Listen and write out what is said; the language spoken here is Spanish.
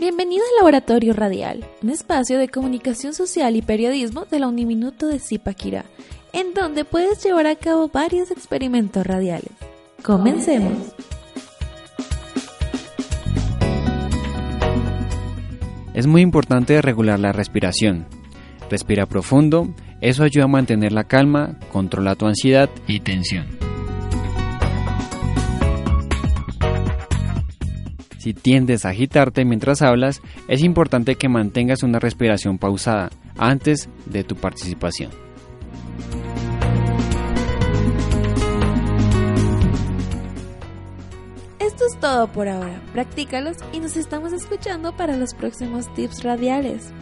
Bienvenido al Laboratorio Radial, un espacio de comunicación social y periodismo de la Uniminuto de Zipaquirá, en donde puedes llevar a cabo varios experimentos radiales. Comencemos. Es muy importante regular la respiración. Respira profundo, eso ayuda a mantener la calma, controla tu ansiedad y tensión. Si tiendes a agitarte mientras hablas, es importante que mantengas una respiración pausada antes de tu participación. Esto es todo por ahora. Practícalos y nos estamos escuchando para los próximos tips radiales.